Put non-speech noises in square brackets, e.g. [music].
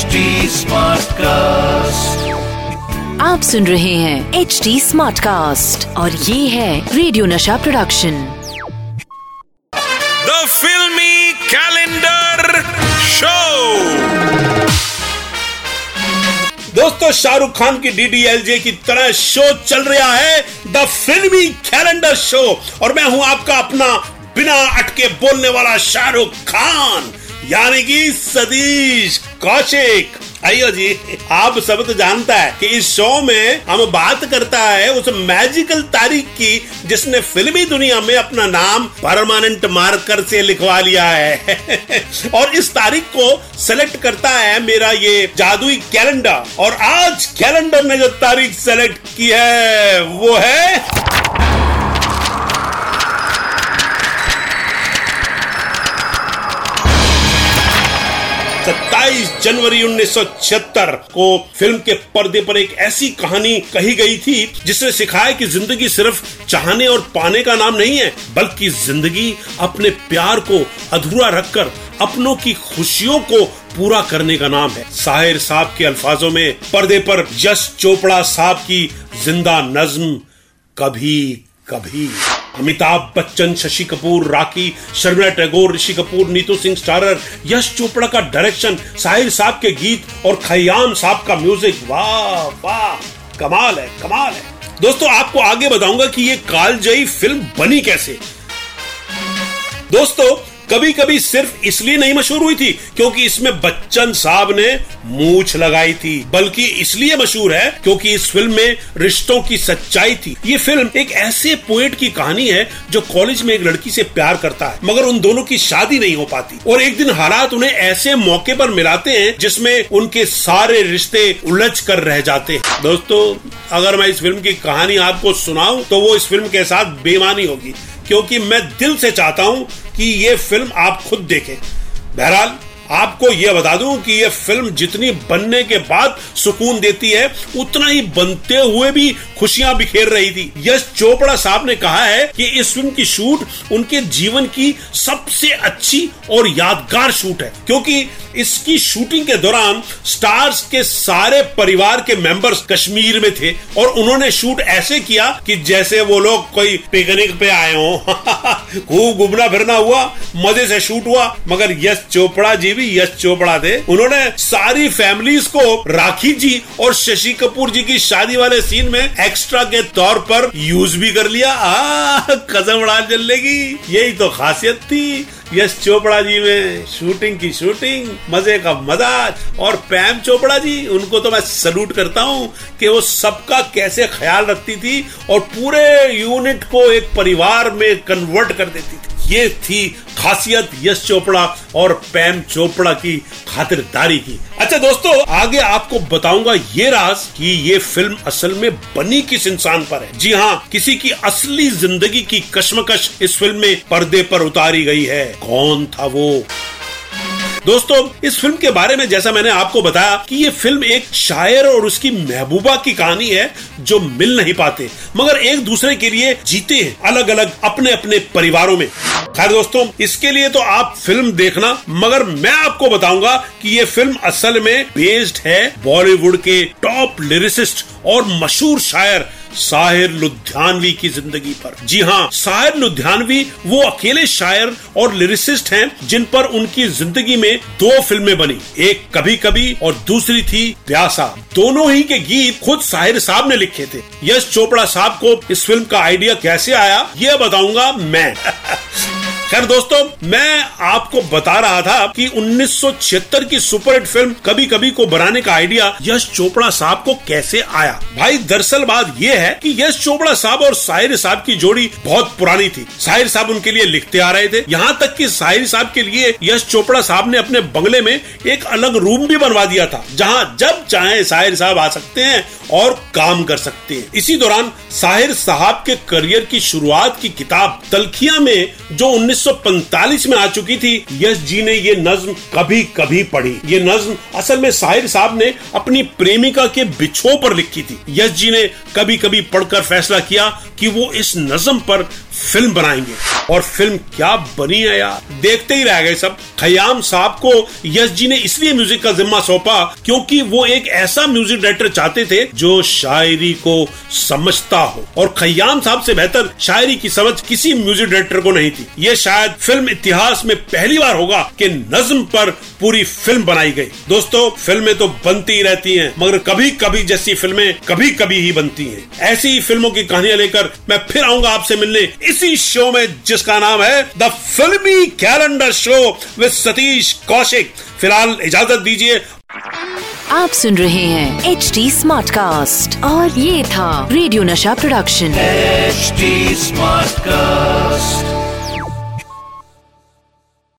HD cast आप सुन रहे हैं एच डी स्मार्ट कास्ट और ये है radio Nasha production the filmy calendar show दोस्तों शाहरुख खान की डीडीएलजे की तरह शो चल रहा है द फिल्मी कैलेंडर शो और मैं हूँ आपका अपना बिना अटके बोलने वाला शाहरुख खान यानी कि सतीश कौशिक, आइयो जी, आप सब तो जानता है कि इस शो में हम बात करता है उस मैजिकल तारीख की जिसने फिल्मी दुनिया में अपना नाम परमानेंट मार्कर से लिखवा लिया है। [laughs] और इस तारीख को सेलेक्ट करता है मेरा ये जादुई कैलेंडर और आज कैलेंडर ने जो तारीख सेलेक्ट की है, वो है सत्ताईस जनवरी उन्नीस सौ छिहत्तर को फ़िल्म के पर्दे पर एक ऐसी कहानी कही गई थी, जिसने सिखाया कि ज़िंदगी सिर्फ़ चाहने और पाने का नाम नहीं है, बल्कि ज़िंदगी अपने प्यार को अधूरा रखकर अपनों की खुशियों को पूरा करने का नाम है। साहिर साहब के अल्फाजों में पर्दे पर यश चोपड़ा साहब की ज़िंदा नज्म कभी कभी अमिताभ बच्चन, शशि कपूर राखी शर्मिला टैगोर, ऋषि कपूर, नीतू सिंह स्टारर, यश चोपड़ा का डायरेक्शन, साहिर साहब के गीत और खयाम साहब का म्यूज़िक। वाह वाह, कमाल है कमाल है। दोस्तों, आपको आगे बताऊँगा कि ये कालजई फ़िल्म बनी कैसे। दोस्तों कभी कभी सिर्फ़ इसलिए नहीं मशहूर हुई थी क्योंकि इसमें बच्चन साहब ने मूछ लगाई थी, बल्कि इसलिए मशहूर है क्योंकि इस फ़िल्म में रिश्तों की सच्चाई थी। ये फ़िल्म एक ऐसे पोएट की कहानी है जो कॉलेज में एक लड़की से प्यार करता है, मगर उन दोनों की शादी नहीं हो पाती। और एक दिन हालात उन्हें ऐसे मौके पर मिलाते हैं जिसमें उनके सारे रिश्ते उलझ कर रह जाते हैं। दोस्तों, अगर मैं इस फ़िल्म की कहानी आपको सुनाऊं तो वो इस फ़िल्म के साथ बेमानी होगी, क्योंकि मैं दिल से चाहता हूँ कि ये फ़िल्म आप खुद देखें। बहरहाल, आपको यह बता दूँ कि यह फ़िल्म जितनी बनने के बाद सुकून देती है, उतना ही बनते हुए भी खुशियाँ बिखेर रही थी। यश चोपड़ा साहब ने कहा है कि इस फ़िल्म की शूट उनके जीवन की सबसे अच्छी और यादगार शूट है, क्योंकि इसकी शूटिंग के दौरान स्टार्स के सारे परिवार के मेंबर्स कश्मीर में थे और उन्होंने शूट ऐसे किया कि जैसे वो लोग कोई पिकनिक पे आए हो। [laughs] खूब घूमना फिरना हुआ, मज़े से शूट हुआ, मगर यश चोपड़ा जी भी यश चोपड़ा थे। उन्होंने सारी फैमिलीज़ को, राखी जी और शशि कपूर जी की शादी वाले सीन में एक्स्ट्रा के तौर पर यूज़ भी कर लिया। कसम उड़ा चल लेगी यही तो खासियत थी। यश चोपड़ा जी में शूटिंग की शूटिंग मज़े का मज़ा, और पैम चोपड़ा जी, उनको तो मैं सल्यूट करता हूँ कि वो सबका कैसे ख्याल रखती थी और पूरे यूनिट को एक परिवार में कन्वर्ट कर देती थी। ये थी खासियत यश चोपड़ा और पैम चोपड़ा की खातिरदारी की। अच्छा दोस्तों, आगे आपको बताऊँगा ये राज कि ये फ़िल्म असल में बनी किस इंसान पर है। जी हाँ किसी की असली ज़िंदगी की कश्मकश इस फ़िल्म में पर्दे पर उतारी गई है। कौन था वो? दोस्तों, इस फ़िल्म के बारे में जैसा मैंने आपको बताया कि ये फ़िल्म एक शायर और उसकी महबूबा की कहानी है जो मिल नहीं पाते, मगर एक दूसरे के लिए जीते हैं अलग अलग अपने अपने परिवारों में। खैर दोस्तों, इसके लिए तो आप फ़िल्म देखना, मगर मैं आपको बताऊँगा कि ये फ़िल्म असल में बेस्ड है बॉलीवुड के टॉप लिरिसिस्ट और मशहूर शायर साहिर लुधियानवी की ज़िंदगी पर। जी हाँ साहिर लुधियानवी वो अकेले शायर और लिरिसिस्ट हैं, जिन पर उनकी ज़िंदगी में दो फ़िल्में बनी, एक कभी कभी और दूसरी थी प्यासा। दोनों ही के गीत खुद साहिर साहब ने लिखे थे। यश चोपड़ा साहब को इस फ़िल्म का आइडिया कैसे आया, ये बताऊँगा मैं। [laughs] खैर दोस्तों, मैं आपको बता रहा था कि 1976 की सुपरहिट फ़िल्म कभी कभी को बनाने का आइडिया यश चोपड़ा साहब को कैसे आया? भाई, दरअसल बात यह है कि यश चोपड़ा साहब और साहिर साहब की जोड़ी बहुत पुरानी थी। साहिर साहब उनके लिए लिखते आ रहे थे। यहाँ तक कि साहिर साहब के लिए यश चोपड़ा साहब ने अपने बंगले में एक अलग रूम भी बनवा दिया था, जहाँ जब चाहे साहिर साहब आ सकते हैं और काम कर सकते हैं। इसी दौरान साहिर साहब के करियर की शुरुआत की किताब तलखिया में, जो 1945 में आ चुकी थी, यश जी ने ये नज्म कभी कभी पढ़ी। ये नज्म असल में साहिर साहब ने अपनी प्रेमिका के बिछो पर लिखी थी। यश जी ने कभी कभी पढ़कर फैसला किया कि वो इस नज्म पर फ़िल्म बनाएँगे। और फ़िल्म क्या बनी है यार? देखते ही रह गए सब। खयाम साहब को यश जी ने इसलिए म्यूज़िक का जिम्मा सौंपा क्योंकि वो एक ऐसा म्यूज़िक डायरेक्टर चाहते थे जो शायरी को समझता हो। और खयाम साहब से बेहतर शायरी की समझ किसी म्यूज़िक डायरेक्टर को नहीं थी। ये शायद फ़िल्म इतिहास में पहली बार होगा कि नज्म पर पूरी फ़िल्म बनाई गई। दोस्तों, फ़िल्में तो बनती ही रहती हैं, मगर कभी कभी जैसी फ़िल्में कभी कभी ही बनती हैं। ऐसी ही फ़िल्मों की कहानियाँ लेकर मैं फिर आऊँगा आपसे मिलने। इसी शो में जिसका नाम है the filmy calendar show with Satish Kaushik. फ़िलहाल इजाज़त दीजिए। आप सुन रहे हैं एच डी स्मार्ट कास्ट और ये था radio Nasha production HD smart Smartcast.